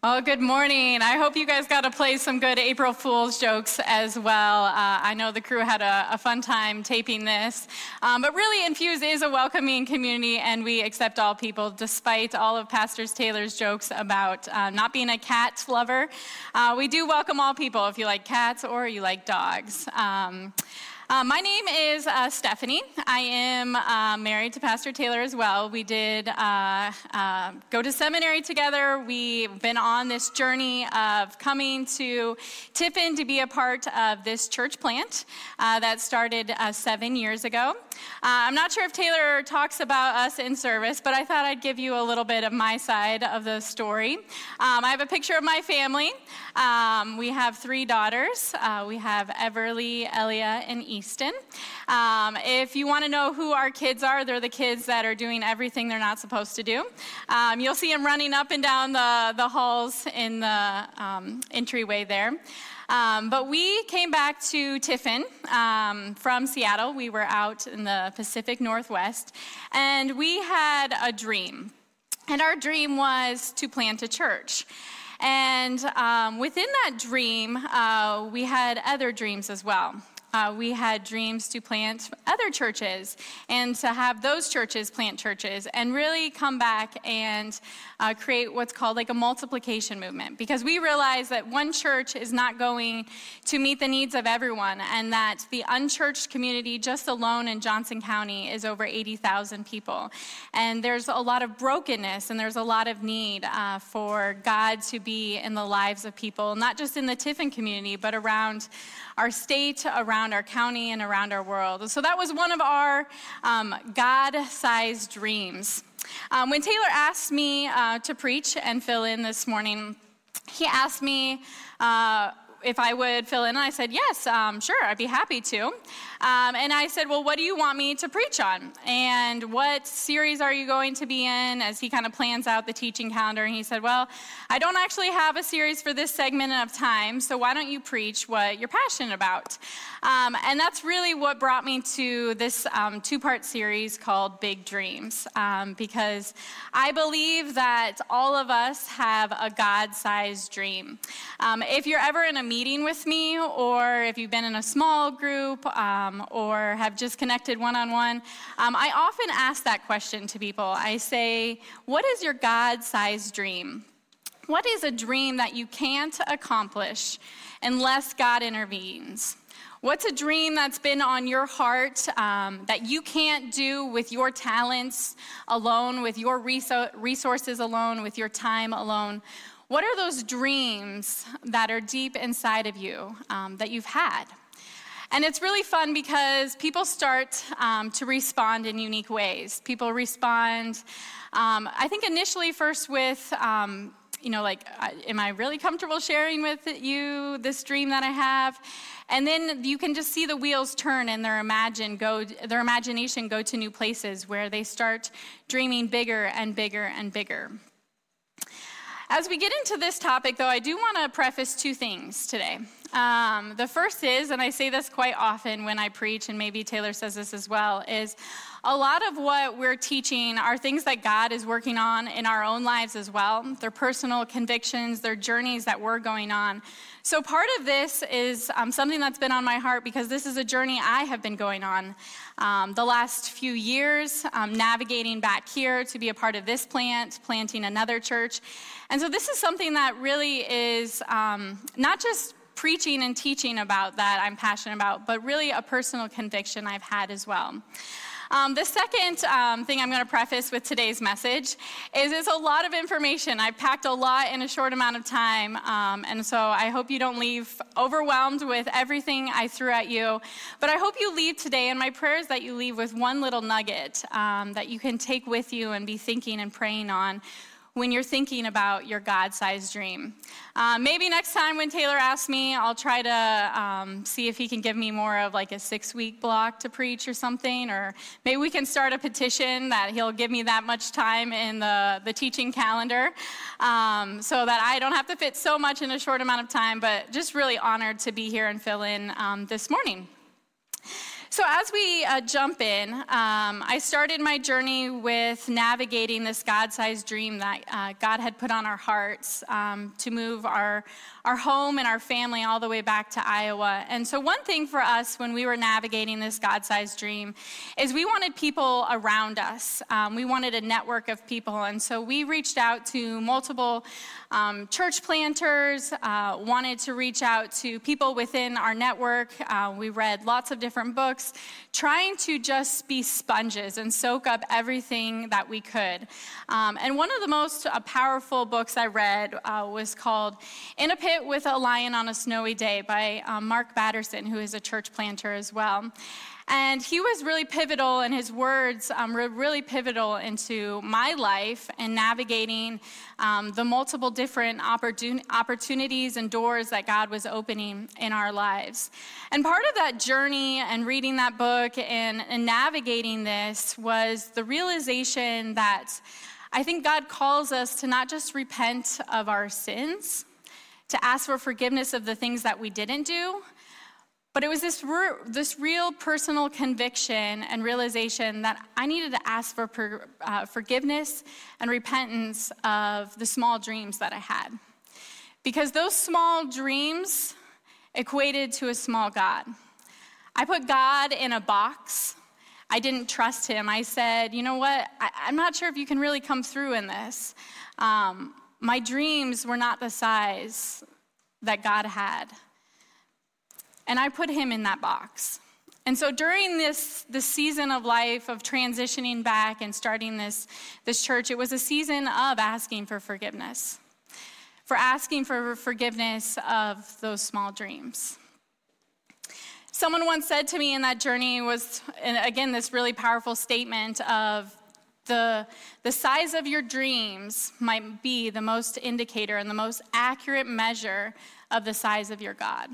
Well, good morning. I hope you guys got to play some good April Fool's jokes as well. Uh, I know the crew had a, a fun time taping this. Um, but really, Infuse is a welcoming community, and we accept all people, despite all of Pastor Taylor's jokes about uh, not being a cat lover. Uh, we do welcome all people if you like cats or you like dogs. Um, uh, my name is uh, Stephanie. I am uh, married to Pastor Taylor as well. We did uh, uh, go to seminary together. We've been on this journey of coming to Tiffin to be a part of this church plant uh, that started seven years ago. I'm not sure if Taylor talks about us in service, but I thought I'd give you a little bit of my side of the story. Um, I have a picture of my family. Um, we have three daughters. we have Everly, Elia, and Eve. Easton. Um, if you want to know who our kids are, they're the kids that are doing everything they're not supposed to do. Um, you'll see them running up and down the, the halls in the um, entryway there. Um, but we came back to Tiffin um, from Seattle. We were out in the Pacific Northwest, and we had a dream. And our dream was to plant a church. And um, within that dream, uh, we had other dreams as well uh, we had dreams to plant other churches and to have those churches plant churches and really come back and uh, create what's called like a multiplication movement because we realize that one church is not going to meet the needs of everyone and that the unchurched community just alone in Johnson County is over 80,000 people. And there's a lot of brokenness and there's a lot of need uh, for God to be in the lives of people, not just in the Tiffin community, but around our state, around our county, and around our world. So that was one of our um, God sized dreams. Um, when Taylor asked me uh, to preach and fill in this morning, he asked me. Uh, if I would fill in, and I said, Yes, um, sure, I'd be happy to. Um, and I said, Well, what do you want me to preach on? And what series are you going to be in? As he kind of plans out the teaching calendar. And he said, Well, I don't actually have a series for this segment of time, so why don't you preach what you're passionate about? Um, and that's really what brought me to this um, two part series called Big Dreams, um, because I believe that all of us have a God sized dream. Um, if you're ever in a meeting with me, or if you've been in a small group, um, or have just connected one on one, I often ask that question to people. I say, What is your God sized dream? What is a dream that you can't accomplish unless God intervenes? What's a dream that's been on your heart um, that you can't do with your talents alone, with your resources alone, with your time alone? What are those dreams that are deep inside of you um, that you've had? And it's really fun because people start um, to respond in unique ways. People respond, um, I think, initially first with, um, you know, like, am I really comfortable sharing with you this dream that I have? And then you can just see the wheels turn and their imagine go, their imagination go to new places where they start dreaming bigger and bigger and bigger. As we get into this topic, though, I do want to preface two things today. Um, the first is, and I say this quite often when I preach, and maybe Taylor says this as well, is a lot of what we're teaching are things that God is working on in our own lives as well. They're personal convictions, they're journeys that we're going on. So, part of this is um, something that's been on my heart because this is a journey I have been going on um, the last few years, um, navigating back here to be a part of this plant, planting another church. And so, this is something that really is um, not just preaching and teaching about that I'm passionate about, but really a personal conviction I've had as well. Um, the second um, thing I'm going to preface with today's message is it's a lot of information. I packed a lot in a short amount of time, um, and so I hope you don't leave overwhelmed with everything I threw at you. But I hope you leave today, and my prayer is that you leave with one little nugget um, that you can take with you and be thinking and praying on when you're thinking about your God sized dream. Uh, maybe next time when Taylor asks me, I'll try to um, see if he can give me more of like a six week block to preach or something, or maybe we can start a petition that he'll give me that much time in the, the teaching calendar um, so that I don't have to fit so much in a short amount of time, but just really honored to be here and fill in um, this morning. So, as we uh, jump in, um, I started my journey with navigating this God sized dream that uh, God had put on our hearts um, to move our, our home and our family all the way back to Iowa. And so, one thing for us when we were navigating this God sized dream is we wanted people around us. Um, we wanted a network of people. And so, we reached out to multiple um, church planters, uh, wanted to reach out to people within our network. Uh, we read lots of different books, trying to just be sponges and soak up everything that we could. Um, and one of the most uh, powerful books I read uh, was called In a Pit with a Lion on a Snowy Day by um, Mark Batterson, who is a church planter as well. And he was really pivotal, and his words um, were really pivotal into my life and navigating um, the multiple different opportun- opportunities and doors that God was opening in our lives. And part of that journey and reading that book and, and navigating this was the realization that I think God calls us to not just repent of our sins, to ask for forgiveness of the things that we didn't do. But it was this, re- this real personal conviction and realization that I needed to ask for per, uh, forgiveness and repentance of the small dreams that I had. Because those small dreams equated to a small God. I put God in a box. I didn't trust him. I said, you know what? I, am not sure if you can really come through in this. Um, my dreams were not the size that God had. And I put him in that box. And so during this, this season of life of transitioning back and starting this, this church, it was a season of asking for forgiveness, for asking for forgiveness of those small dreams. Someone once said to me in that journey was, and again, this really powerful statement of the, the size of your dreams might be the most indicator and the most accurate measure of the size of your God.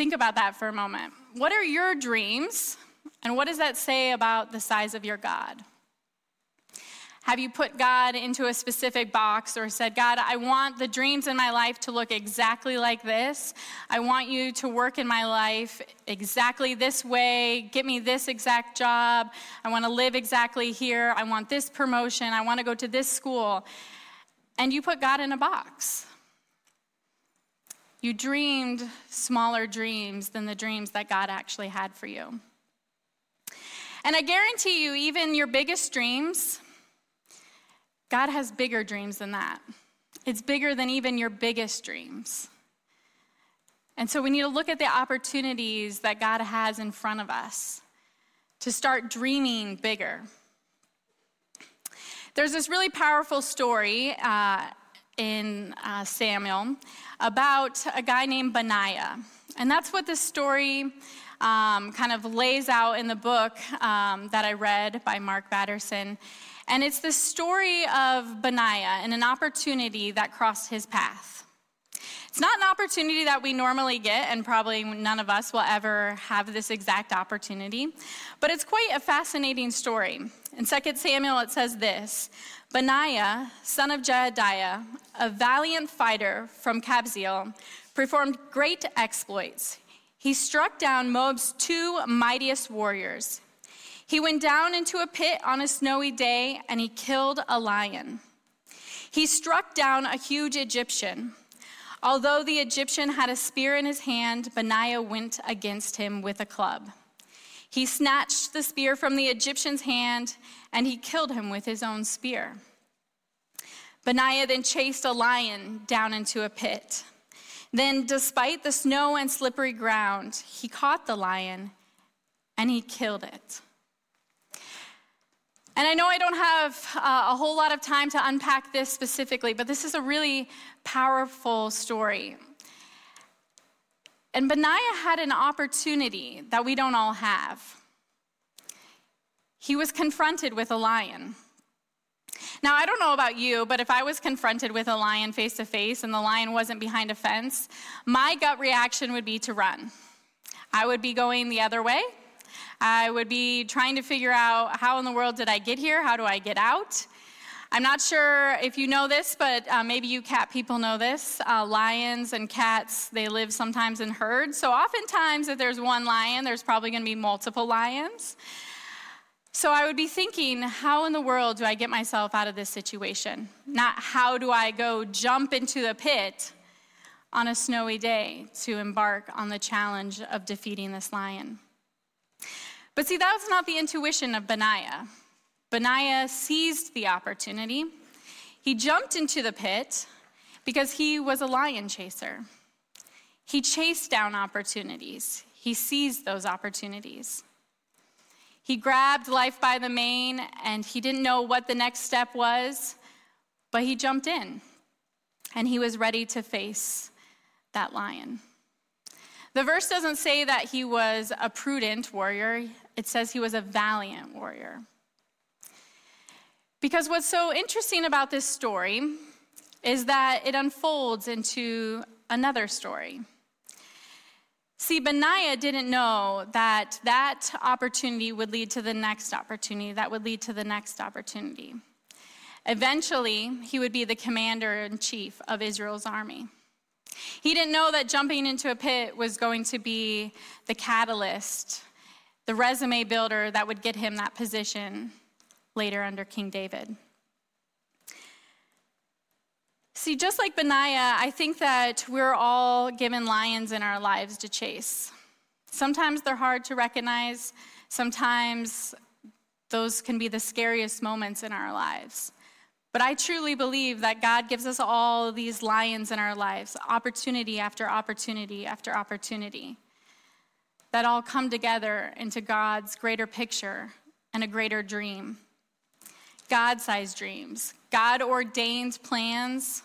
Think about that for a moment. What are your dreams, and what does that say about the size of your God? Have you put God into a specific box or said, God, I want the dreams in my life to look exactly like this? I want you to work in my life exactly this way. Get me this exact job. I want to live exactly here. I want this promotion. I want to go to this school. And you put God in a box. You dreamed smaller dreams than the dreams that God actually had for you. And I guarantee you, even your biggest dreams, God has bigger dreams than that. It's bigger than even your biggest dreams. And so we need to look at the opportunities that God has in front of us to start dreaming bigger. There's this really powerful story uh, in uh, Samuel about a guy named Benaiah. And that's what this story um, kind of lays out in the book um, that I read by Mark Batterson. And it's the story of Benaiah and an opportunity that crossed his path. It's not an opportunity that we normally get, and probably none of us will ever have this exact opportunity, but it's quite a fascinating story. In 2 Samuel, it says this Benaiah, son of Jehoiada, a valiant fighter from Kabzeel, performed great exploits. He struck down Moab's two mightiest warriors. He went down into a pit on a snowy day and he killed a lion. He struck down a huge Egyptian. Although the Egyptian had a spear in his hand, Benaiah went against him with a club. He snatched the spear from the Egyptian's hand and he killed him with his own spear. Benaiah then chased a lion down into a pit. Then, despite the snow and slippery ground, he caught the lion and he killed it. And I know I don't have uh, a whole lot of time to unpack this specifically, but this is a really powerful story. And Benaiah had an opportunity that we don't all have. He was confronted with a lion. Now, I don't know about you, but if I was confronted with a lion face to face and the lion wasn't behind a fence, my gut reaction would be to run. I would be going the other way. I would be trying to figure out how in the world did I get here? How do I get out? I'm not sure if you know this, but uh, maybe you cat people know this. Uh, lions and cats, they live sometimes in herds. So oftentimes, if there's one lion, there's probably going to be multiple lions. So I would be thinking, how in the world do I get myself out of this situation? Not how do I go jump into the pit on a snowy day to embark on the challenge of defeating this lion. But see, that was not the intuition of Benaiah. Benaiah seized the opportunity. He jumped into the pit because he was a lion chaser. He chased down opportunities, he seized those opportunities. He grabbed life by the mane and he didn't know what the next step was, but he jumped in and he was ready to face that lion. The verse doesn't say that he was a prudent warrior, it says he was a valiant warrior. Because what's so interesting about this story is that it unfolds into another story. See, Benaiah didn't know that that opportunity would lead to the next opportunity, that would lead to the next opportunity. Eventually, he would be the commander in chief of Israel's army. He didn't know that jumping into a pit was going to be the catalyst, the resume builder that would get him that position later under King David. See, just like Benaiah, I think that we're all given lions in our lives to chase. Sometimes they're hard to recognize, sometimes those can be the scariest moments in our lives. But I truly believe that God gives us all these lions in our lives, opportunity after opportunity after opportunity, that all come together into God's greater picture and a greater dream. God sized dreams, God ordained plans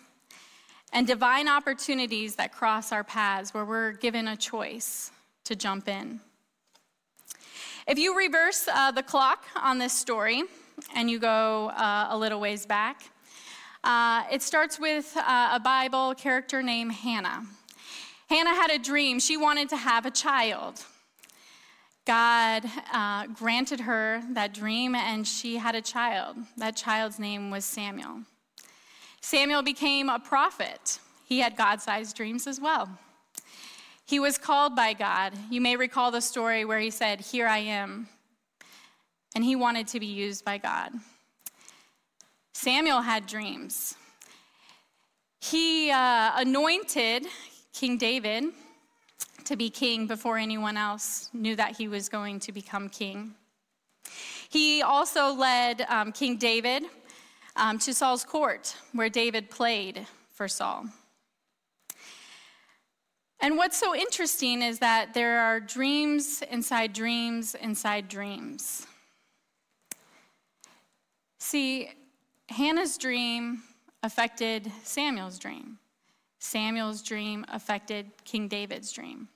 and divine opportunities that cross our paths where we're given a choice to jump in. If you reverse uh, the clock on this story and you go uh, a little ways back, uh, it starts with uh, a Bible character named Hannah. Hannah had a dream. She wanted to have a child. God uh, granted her that dream, and she had a child. That child's name was Samuel. Samuel became a prophet. He had God sized dreams as well. He was called by God. You may recall the story where he said, Here I am. And he wanted to be used by God. Samuel had dreams. He uh, anointed King David to be king before anyone else knew that he was going to become king. He also led um, King David um, to Saul's court, where David played for Saul. And what's so interesting is that there are dreams inside dreams inside dreams. See, Hannah's dream affected Samuel's dream. Samuel's dream affected King David's dream.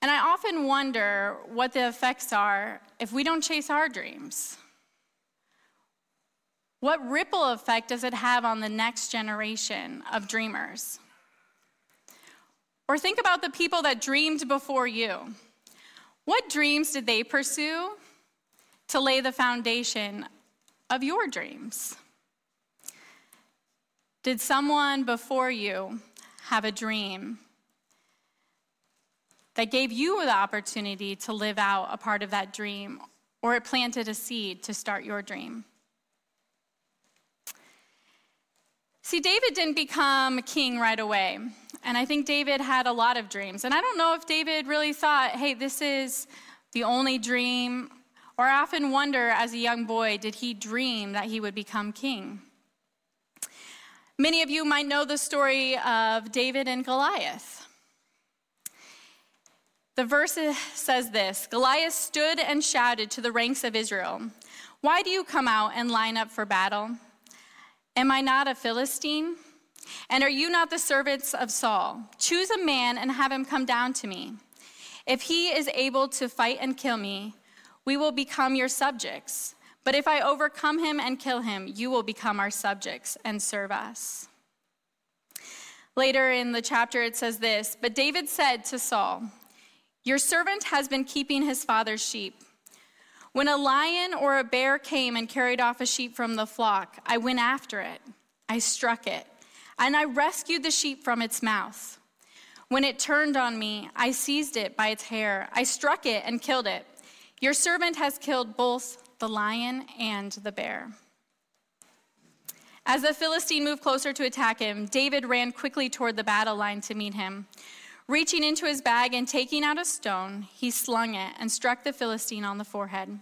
And I often wonder what the effects are if we don't chase our dreams. What ripple effect does it have on the next generation of dreamers? Or think about the people that dreamed before you. What dreams did they pursue to lay the foundation of your dreams? Did someone before you have a dream that gave you the opportunity to live out a part of that dream, or it planted a seed to start your dream? See, David didn't become king right away. And I think David had a lot of dreams. And I don't know if David really thought, hey, this is the only dream. Or I often wonder, as a young boy, did he dream that he would become king? Many of you might know the story of David and Goliath. The verse says this Goliath stood and shouted to the ranks of Israel, Why do you come out and line up for battle? Am I not a Philistine? And are you not the servants of Saul? Choose a man and have him come down to me. If he is able to fight and kill me, we will become your subjects. But if I overcome him and kill him, you will become our subjects and serve us. Later in the chapter, it says this But David said to Saul, Your servant has been keeping his father's sheep. When a lion or a bear came and carried off a sheep from the flock, I went after it. I struck it, and I rescued the sheep from its mouth. When it turned on me, I seized it by its hair. I struck it and killed it. Your servant has killed both the lion and the bear. As the Philistine moved closer to attack him, David ran quickly toward the battle line to meet him. Reaching into his bag and taking out a stone, he slung it and struck the Philistine on the forehead.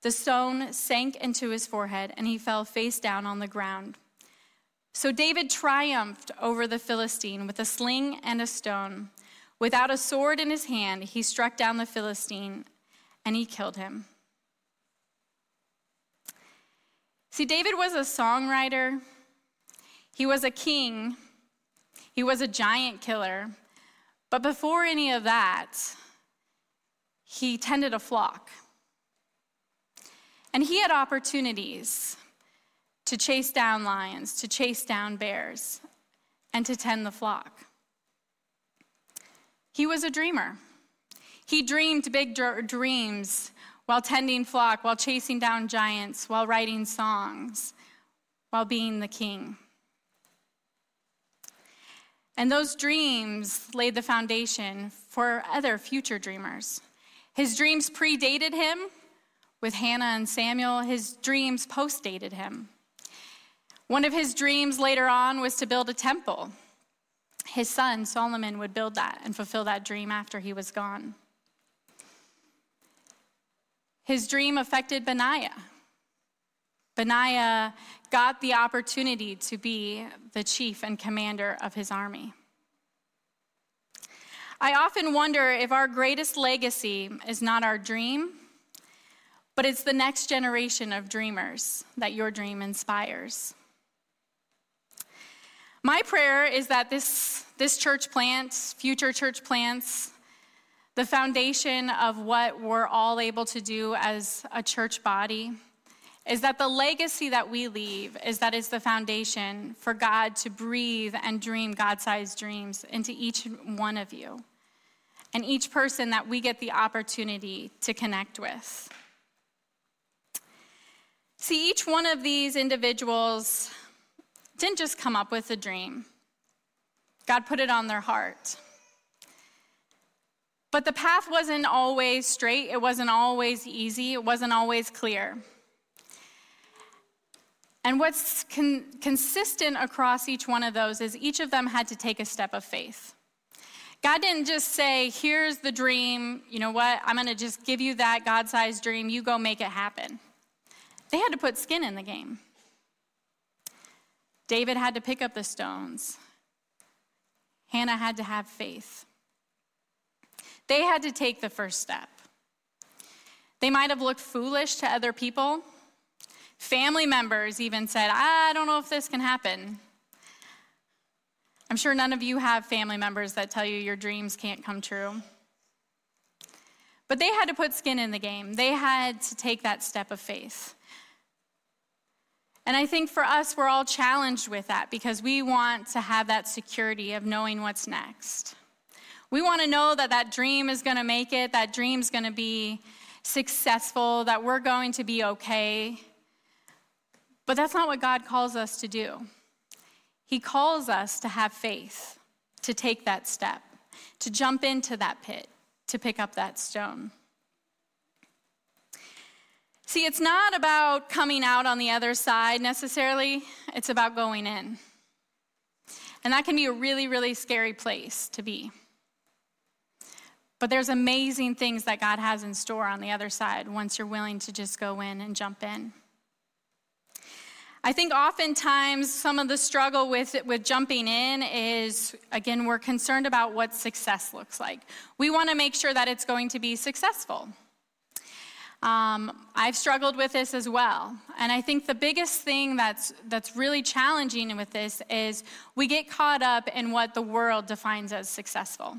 The stone sank into his forehead, and he fell face down on the ground. So David triumphed over the Philistine with a sling and a stone. Without a sword in his hand, he struck down the Philistine and he killed him. See, David was a songwriter, he was a king, he was a giant killer. But before any of that, he tended a flock. And he had opportunities to chase down lions, to chase down bears, and to tend the flock. He was a dreamer. He dreamed big dreams while tending flock, while chasing down giants, while writing songs, while being the king. And those dreams laid the foundation for other future dreamers. His dreams predated him with Hannah and Samuel, his dreams postdated him. One of his dreams later on was to build a temple. His son, Solomon, would build that and fulfill that dream after he was gone. His dream affected Benaiah. Benaiah got the opportunity to be the chief and commander of his army. I often wonder if our greatest legacy is not our dream, but it's the next generation of dreamers that your dream inspires. My prayer is that this, this church plants, future church plants, the foundation of what we're all able to do as a church body is that the legacy that we leave is that it's the foundation for God to breathe and dream God sized dreams into each one of you and each person that we get the opportunity to connect with. See, each one of these individuals didn't just come up with a dream, God put it on their heart. But the path wasn't always straight, it wasn't always easy, it wasn't always clear. And what's con- consistent across each one of those is each of them had to take a step of faith. God didn't just say, Here's the dream, you know what, I'm gonna just give you that God sized dream, you go make it happen. They had to put skin in the game. David had to pick up the stones, Hannah had to have faith. They had to take the first step. They might have looked foolish to other people. Family members even said, I don't know if this can happen. I'm sure none of you have family members that tell you your dreams can't come true. But they had to put skin in the game, they had to take that step of faith. And I think for us, we're all challenged with that because we want to have that security of knowing what's next. We want to know that that dream is going to make it, that dream's going to be successful, that we're going to be okay. But that's not what God calls us to do. He calls us to have faith, to take that step, to jump into that pit, to pick up that stone. See, it's not about coming out on the other side necessarily, it's about going in. And that can be a really, really scary place to be. But there's amazing things that God has in store on the other side once you're willing to just go in and jump in. I think oftentimes some of the struggle with, with jumping in is, again, we're concerned about what success looks like. We want to make sure that it's going to be successful. Um, I've struggled with this as well. And I think the biggest thing that's, that's really challenging with this is we get caught up in what the world defines as successful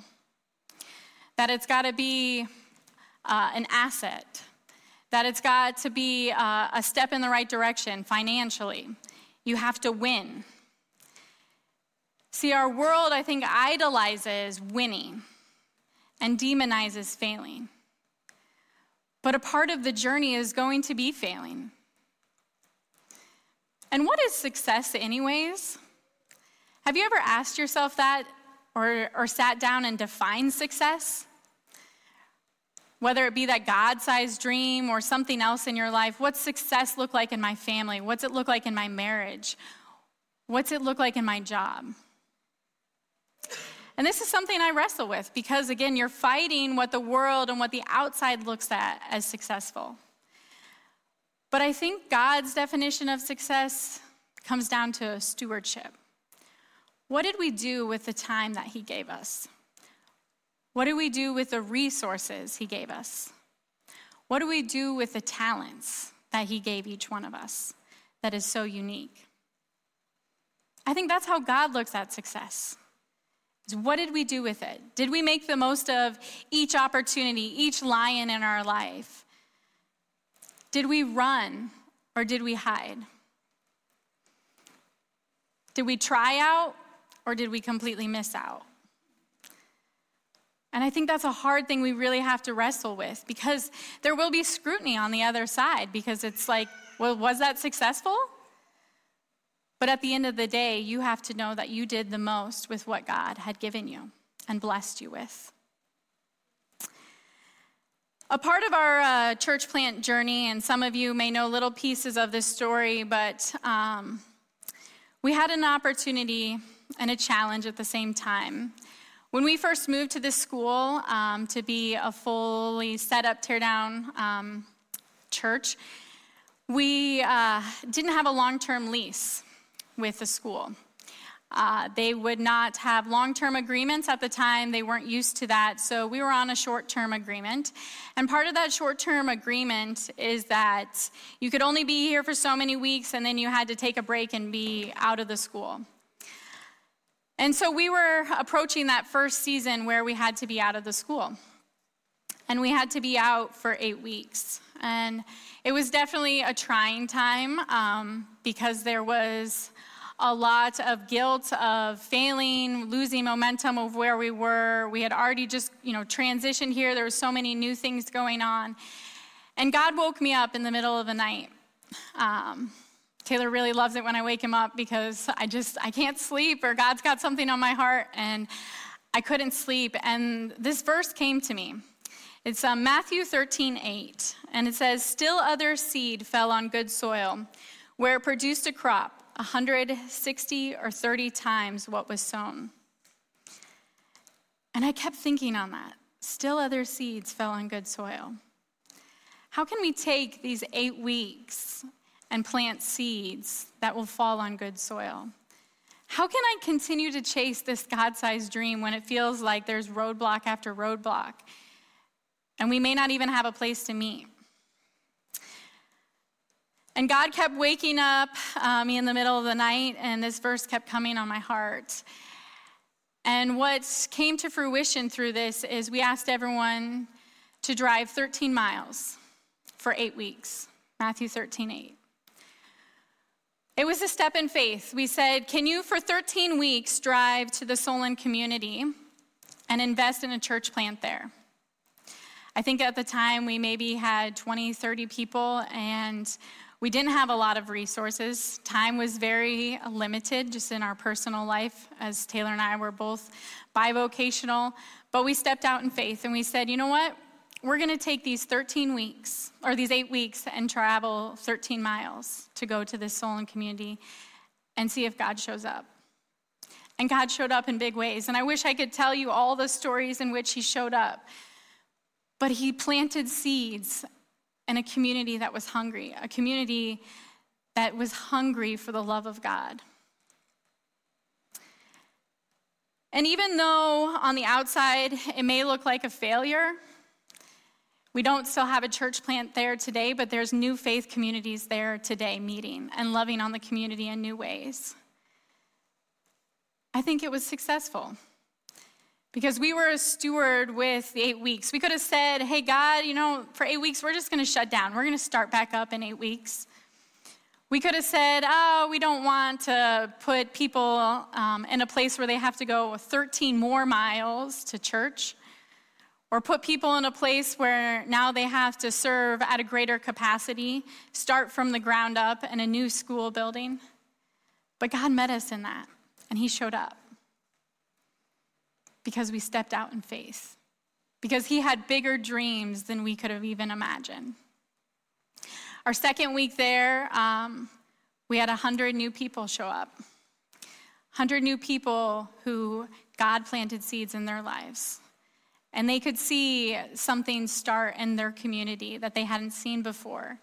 that it's got to be uh, an asset, that it's got to be uh, a step in the right direction financially. You have to win. See, our world, I think, idolizes winning and demonizes failing. But a part of the journey is going to be failing. And what is success, anyways? Have you ever asked yourself that or, or sat down and defined success? Whether it be that God sized dream or something else in your life, what's success look like in my family? What's it look like in my marriage? What's it look like in my job? And this is something I wrestle with because, again, you're fighting what the world and what the outside looks at as successful. But I think God's definition of success comes down to stewardship. What did we do with the time that He gave us? What do we do with the resources He gave us? What do we do with the talents that He gave each one of us that is so unique? I think that's how God looks at success. What did we do with it? Did we make the most of each opportunity, each lion in our life? Did we run or did we hide? Did we try out or did we completely miss out? And I think that's a hard thing we really have to wrestle with because there will be scrutiny on the other side because it's like, well, was that successful? But at the end of the day, you have to know that you did the most with what God had given you and blessed you with. A part of our uh, church plant journey, and some of you may know little pieces of this story, but um, we had an opportunity and a challenge at the same time. When we first moved to this school um, to be a fully set up, tear down um, church, we uh, didn't have a long term lease with the school. Uh, they would not have long term agreements at the time. They weren't used to that. So we were on a short term agreement. And part of that short term agreement is that you could only be here for so many weeks and then you had to take a break and be out of the school. And so we were approaching that first season where we had to be out of the school. And we had to be out for eight weeks. And it was definitely a trying time um, because there was a lot of guilt of failing, losing momentum of where we were. We had already just, you know, transitioned here. There were so many new things going on. And God woke me up in the middle of the night. Um, Taylor really loves it when I wake him up because I just, I can't sleep or God's got something on my heart and I couldn't sleep. And this verse came to me. It's um, Matthew 13, 8. And it says, Still other seed fell on good soil where it produced a crop 160 or 30 times what was sown. And I kept thinking on that. Still, other seeds fell on good soil. How can we take these eight weeks and plant seeds that will fall on good soil? How can I continue to chase this God sized dream when it feels like there's roadblock after roadblock and we may not even have a place to meet? And God kept waking up uh, me in the middle of the night, and this verse kept coming on my heart. And what came to fruition through this is we asked everyone to drive 13 miles for eight weeks. Matthew 13, 8. It was a step in faith. We said, Can you, for 13 weeks, drive to the Solon community and invest in a church plant there? I think at the time we maybe had 20, 30 people, and we didn't have a lot of resources. Time was very limited just in our personal life, as Taylor and I were both bivocational. But we stepped out in faith and we said, you know what? We're going to take these 13 weeks, or these eight weeks, and travel 13 miles to go to this Solon community and see if God shows up. And God showed up in big ways. And I wish I could tell you all the stories in which He showed up. But He planted seeds in a community that was hungry, a community that was hungry for the love of God. And even though on the outside it may look like a failure, we don't still have a church plant there today, but there's new faith communities there today meeting and loving on the community in new ways. I think it was successful because we were a steward with the eight weeks. We could have said, hey, God, you know, for eight weeks, we're just going to shut down. We're going to start back up in eight weeks. We could have said, oh, we don't want to put people um, in a place where they have to go 13 more miles to church. Or put people in a place where now they have to serve at a greater capacity, start from the ground up in a new school building. But God met us in that, and He showed up because we stepped out in faith, because He had bigger dreams than we could have even imagined. Our second week there, um, we had 100 new people show up. 100 new people who God planted seeds in their lives. And they could see something start in their community that they hadn't seen before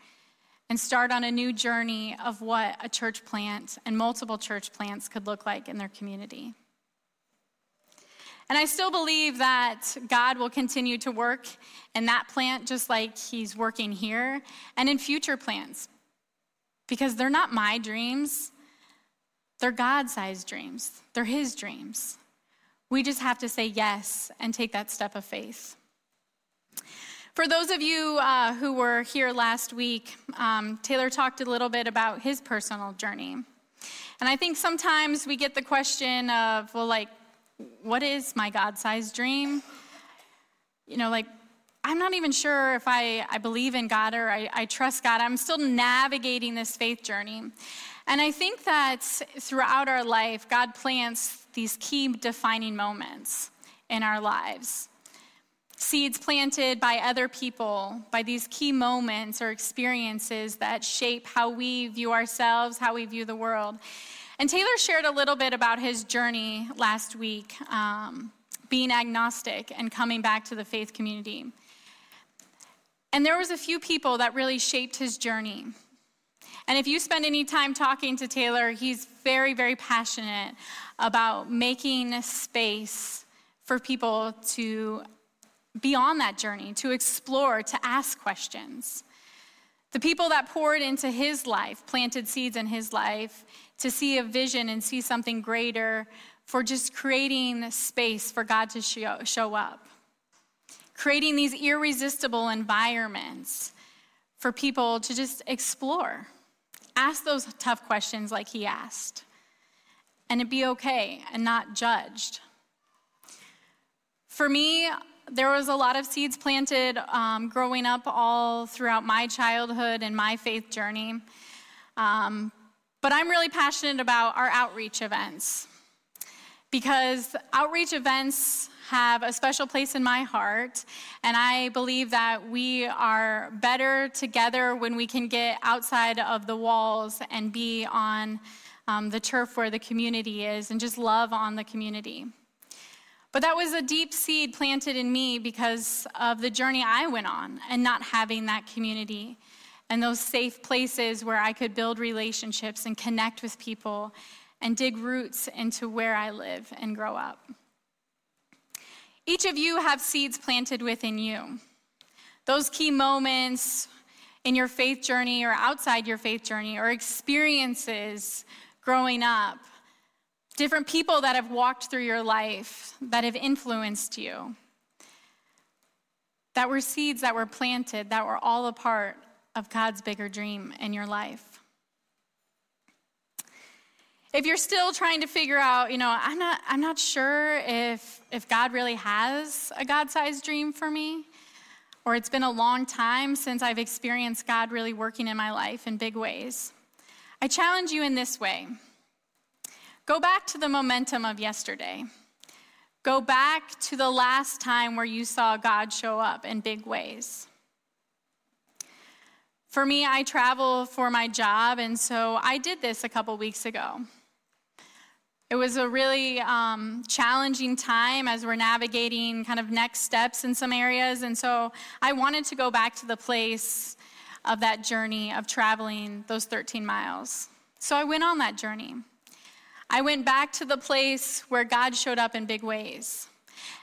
and start on a new journey of what a church plant and multiple church plants could look like in their community. And I still believe that God will continue to work in that plant just like He's working here and in future plants because they're not my dreams, they're God sized dreams, they're His dreams. We just have to say yes and take that step of faith. For those of you uh, who were here last week, um, Taylor talked a little bit about his personal journey. And I think sometimes we get the question of, well, like, what is my God sized dream? You know, like, I'm not even sure if I, I believe in God or I, I trust God. I'm still navigating this faith journey. And I think that throughout our life, God plants these key defining moments in our lives. Seeds planted by other people, by these key moments or experiences that shape how we view ourselves, how we view the world. And Taylor shared a little bit about his journey last week, um, being agnostic and coming back to the faith community. And there was a few people that really shaped his journey. And if you spend any time talking to Taylor, he's very, very passionate about making space for people to be on that journey, to explore, to ask questions. The people that poured into his life, planted seeds in his life to see a vision and see something greater for just creating space for God to show, show up. Creating these irresistible environments for people to just explore. Ask those tough questions like he asked, and it be okay and not judged. For me, there was a lot of seeds planted um, growing up all throughout my childhood and my faith journey. Um, but I'm really passionate about our outreach events because outreach events have a special place in my heart. And I believe that we are better together when we can get outside of the walls and be on um, the turf where the community is and just love on the community. But that was a deep seed planted in me because of the journey I went on and not having that community and those safe places where I could build relationships and connect with people and dig roots into where I live and grow up. Each of you have seeds planted within you. Those key moments in your faith journey or outside your faith journey or experiences growing up, different people that have walked through your life that have influenced you, that were seeds that were planted, that were all a part of God's bigger dream in your life. If you're still trying to figure out, you know, I'm not, I'm not sure if, if God really has a God sized dream for me, or it's been a long time since I've experienced God really working in my life in big ways, I challenge you in this way go back to the momentum of yesterday. Go back to the last time where you saw God show up in big ways. For me, I travel for my job, and so I did this a couple weeks ago. It was a really um, challenging time as we're navigating kind of next steps in some areas. And so I wanted to go back to the place of that journey of traveling those 13 miles. So I went on that journey. I went back to the place where God showed up in big ways.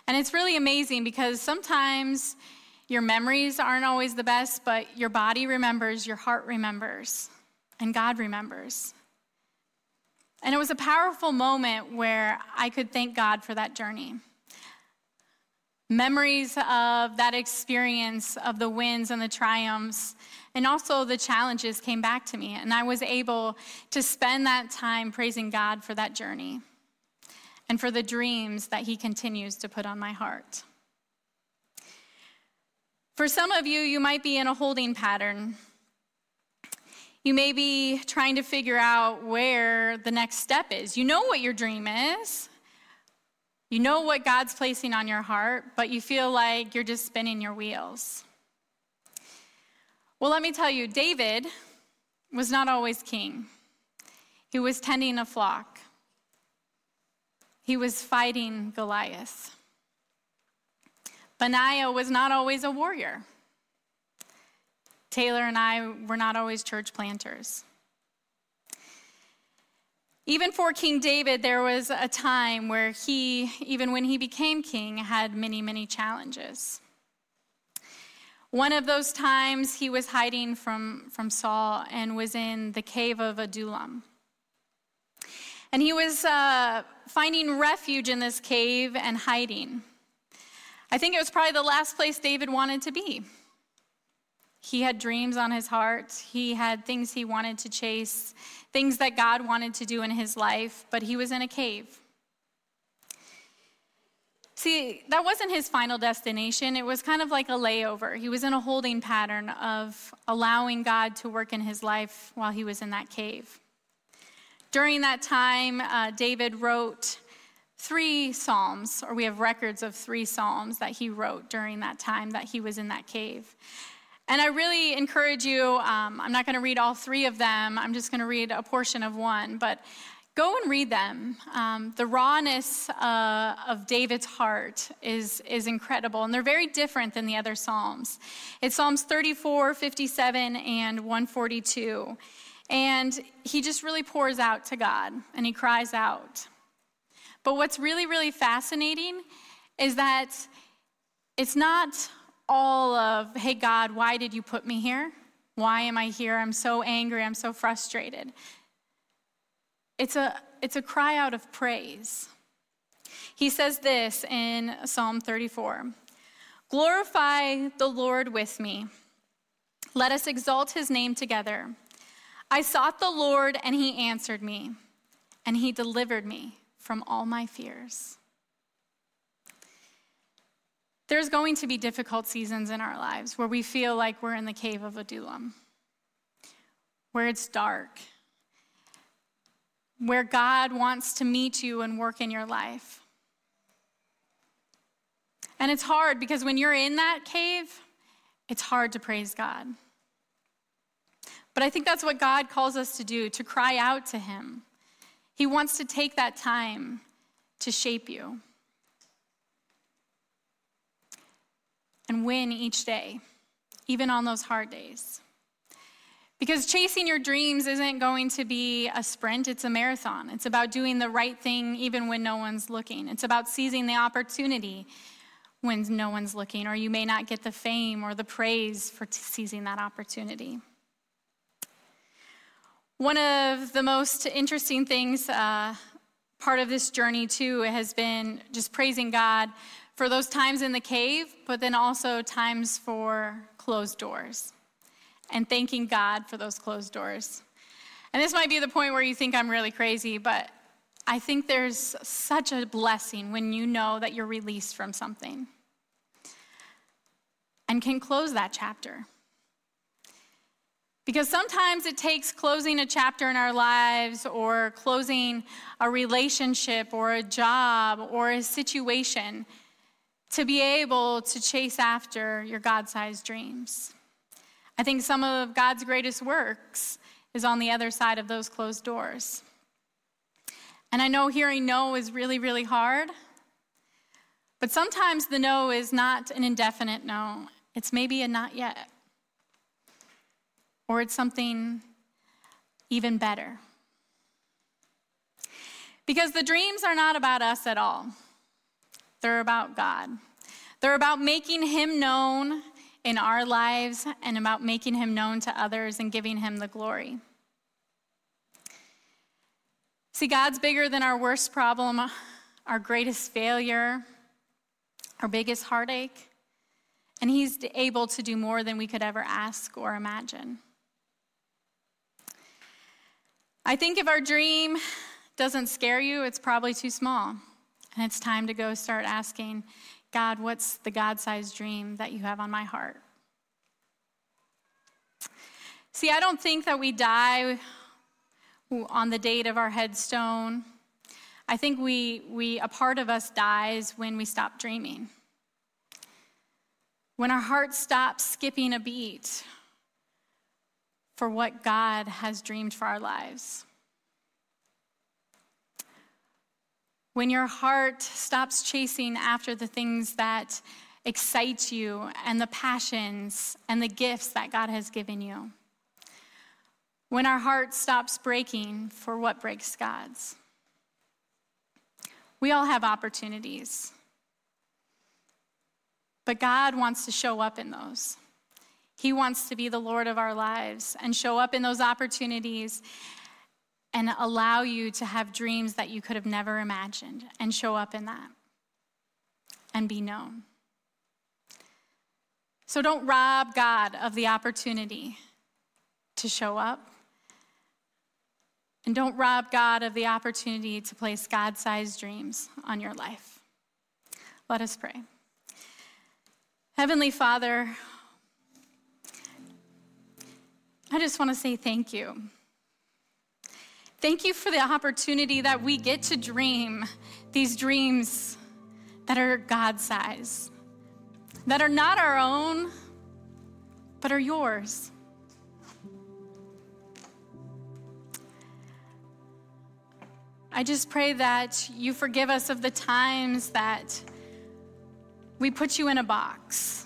And it's really amazing because sometimes your memories aren't always the best, but your body remembers, your heart remembers, and God remembers. And it was a powerful moment where I could thank God for that journey. Memories of that experience of the wins and the triumphs, and also the challenges came back to me. And I was able to spend that time praising God for that journey and for the dreams that He continues to put on my heart. For some of you, you might be in a holding pattern. You may be trying to figure out where the next step is. You know what your dream is, you know what God's placing on your heart, but you feel like you're just spinning your wheels. Well, let me tell you, David was not always king, he was tending a flock, he was fighting Goliath. Benaiah was not always a warrior. Taylor and I were not always church planters. Even for King David, there was a time where he, even when he became king, had many, many challenges. One of those times he was hiding from, from Saul and was in the cave of Adullam. And he was uh, finding refuge in this cave and hiding. I think it was probably the last place David wanted to be. He had dreams on his heart, he had things he wanted to chase, things that God wanted to do in his life, but he was in a cave. See, that wasn't his final destination. It was kind of like a layover. He was in a holding pattern of allowing God to work in his life while he was in that cave. During that time, uh, David wrote three Psalms, or we have records of three Psalms that he wrote during that time that he was in that cave. And I really encourage you, um, I'm not going to read all three of them, I'm just going to read a portion of one, but go and read them. Um, the rawness uh, of David's heart is, is incredible, and they're very different than the other Psalms. It's Psalms 34, 57, and 142. And he just really pours out to God and he cries out. But what's really, really fascinating is that it's not all of, hey, God, why did you put me here? Why am I here? I'm so angry. I'm so frustrated. It's a, it's a cry out of praise. He says this in Psalm 34 Glorify the Lord with me. Let us exalt his name together. I sought the Lord, and he answered me, and he delivered me from all my fears. There's going to be difficult seasons in our lives where we feel like we're in the cave of Adullam, where it's dark, where God wants to meet you and work in your life. And it's hard because when you're in that cave, it's hard to praise God. But I think that's what God calls us to do to cry out to Him he wants to take that time to shape you and win each day, even on those hard days. Because chasing your dreams isn't going to be a sprint, it's a marathon. It's about doing the right thing even when no one's looking. It's about seizing the opportunity when no one's looking, or you may not get the fame or the praise for seizing that opportunity. One of the most interesting things, uh, part of this journey too, has been just praising God for those times in the cave, but then also times for closed doors and thanking God for those closed doors. And this might be the point where you think I'm really crazy, but I think there's such a blessing when you know that you're released from something and can close that chapter. Because sometimes it takes closing a chapter in our lives or closing a relationship or a job or a situation to be able to chase after your God sized dreams. I think some of God's greatest works is on the other side of those closed doors. And I know hearing no is really, really hard, but sometimes the no is not an indefinite no, it's maybe a not yet or it's something even better. Because the dreams are not about us at all, they're about God. They're about making Him known in our lives and about making Him known to others and giving Him the glory. See, God's bigger than our worst problem, our greatest failure, our biggest heartache, and He's able to do more than we could ever ask or imagine. I think if our dream doesn't scare you, it's probably too small. And it's time to go start asking God, what's the God sized dream that you have on my heart? See, I don't think that we die on the date of our headstone. I think we, we, a part of us dies when we stop dreaming. When our heart stops skipping a beat for what God has dreamed for our lives. When your heart stops chasing after the things that excite you and the passions and the gifts that God has given you. When our heart stops breaking for what breaks God's. We all have opportunities. But God wants to show up in those. He wants to be the Lord of our lives and show up in those opportunities and allow you to have dreams that you could have never imagined and show up in that and be known. So don't rob God of the opportunity to show up. And don't rob God of the opportunity to place God sized dreams on your life. Let us pray. Heavenly Father, I just want to say thank you. Thank you for the opportunity that we get to dream these dreams that are God size, that are not our own, but are yours. I just pray that you forgive us of the times that we put you in a box,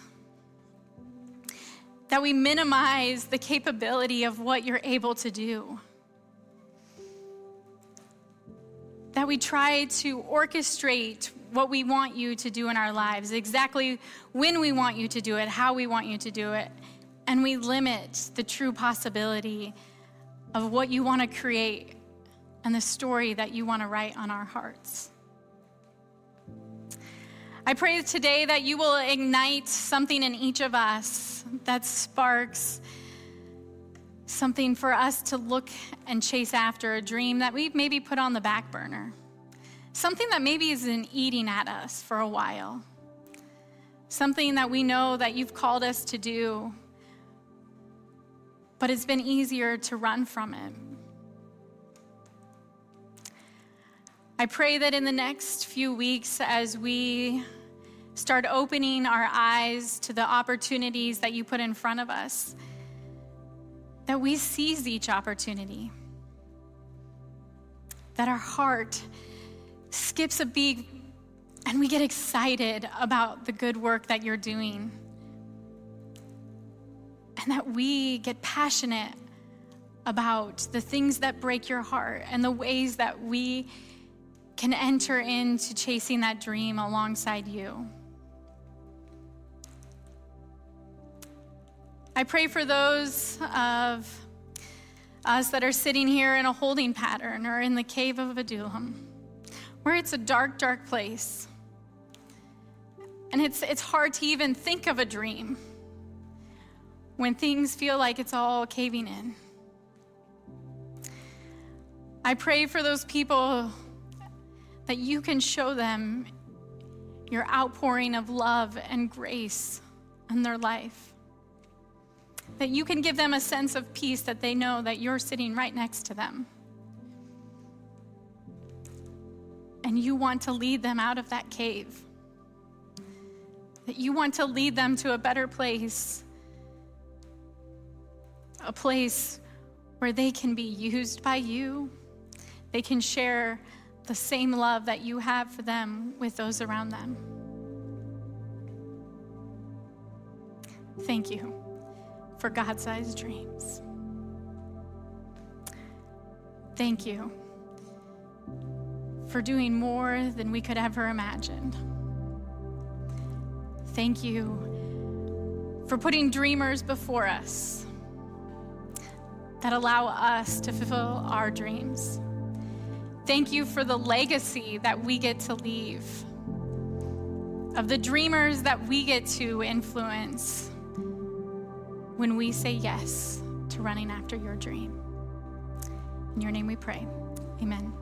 that we minimize the capability of what you're able to do, that we try to orchestrate what we want you to do in our lives, exactly when we want you to do it, how we want you to do it, and we limit the true possibility of what you want to create and the story that you want to write on our hearts. I pray today that you will ignite something in each of us that sparks something for us to look and chase after, a dream that we've maybe put on the back burner, something that maybe has been eating at us for a while, something that we know that you've called us to do, but it's been easier to run from it. I pray that in the next few weeks, as we start opening our eyes to the opportunities that you put in front of us, that we seize each opportunity, that our heart skips a beat and we get excited about the good work that you're doing, and that we get passionate about the things that break your heart and the ways that we can enter into chasing that dream alongside you. I pray for those of us that are sitting here in a holding pattern or in the cave of Adullam, where it's a dark, dark place. And it's, it's hard to even think of a dream when things feel like it's all caving in. I pray for those people that you can show them your outpouring of love and grace in their life. That you can give them a sense of peace that they know that you're sitting right next to them. And you want to lead them out of that cave. That you want to lead them to a better place. A place where they can be used by you. They can share the same love that you have for them with those around them. Thank you for God sized dreams. Thank you for doing more than we could ever imagine. Thank you for putting dreamers before us that allow us to fulfill our dreams. Thank you for the legacy that we get to leave, of the dreamers that we get to influence when we say yes to running after your dream. In your name we pray. Amen.